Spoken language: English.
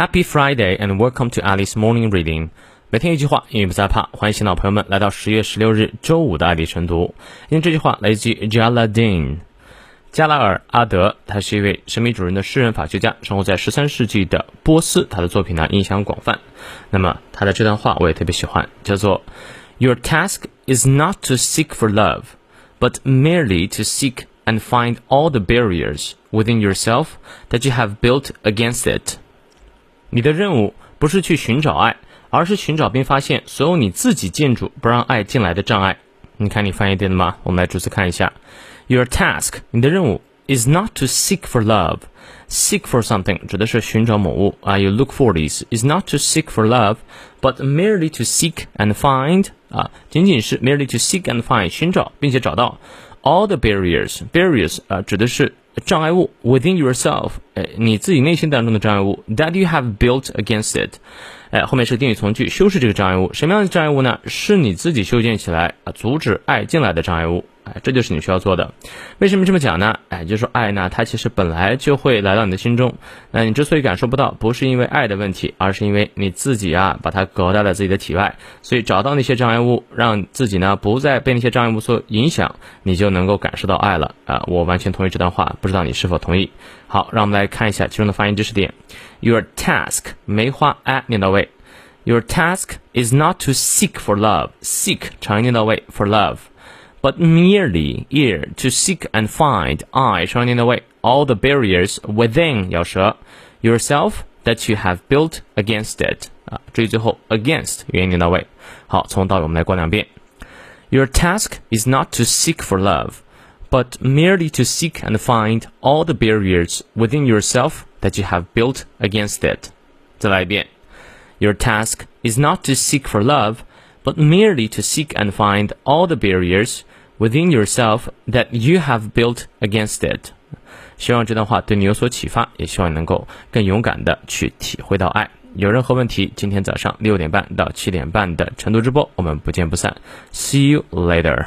Happy Friday and welcome to Alice Morning Reading。每天一句话，英语不再怕。欢迎新老朋友们来到十月十六日周五的爱丽晨读。因为这句话来自于 Jaladin，加拉尔阿德，他是一位神秘主人的诗人、法学家，生活在十三世纪的波斯。他的作品呢影响广泛。那么他的这段话我也特别喜欢，叫做 Your task is not to seek for love, but merely to seek and find all the barriers within yourself that you have built against it。 你的任务不是去寻找爱，而是寻找并发现所有你自己建筑不让爱进来的障碍。你看你翻译对了吗？我们来逐词看一下。Your task，你的任务 is not to seek for love。Seek for something 指的是寻找某物啊，you look for this is not to seek for love，but merely to seek and find 啊，仅仅是 merely to seek and find 寻找并且找到 all the barriers，barriers 啊指的是障碍物 within yourself， 哎，你自己内心当中的障碍物 that you have built against it，哎，后面是定语从句，修饰这个障碍物，什么样的障碍物呢？是你自己修建起来啊，阻止爱进来的障碍物。哎，这就是你需要做的。为什么这么讲呢？哎，就是说爱呢，它其实本来就会来到你的心中。那你之所以感受不到，不是因为爱的问题，而是因为你自己啊，把它隔在了自己的体外。所以找到那些障碍物，让自己呢不再被那些障碍物所影响，你就能够感受到爱了。啊，我完全同意这段话，不知道你是否同意？好，让我们来看一下其中的发音知识点。Your task 梅花 a 念到位。Your task is not to seek for love. Seek 长音念到位，for love。but merely ear to seek and find I 双念的位 all the barriers within 咬舌 yourself that you have built against it 啊，注意最后 against 元音念到位。好，从到尾我们来过两遍。Your task is not to seek for love, but merely to seek and find all the barriers within yourself that you have built against it. 再来一遍。Your task is not to seek for love, but merely to seek and find all the barriers within yourself that you have built against it。希望这段话对你有所启发，也希望你能够更勇敢的去体会到爱。有任何问题，今天早上六点半到七点半的晨读直播，我们不见不散。See you later.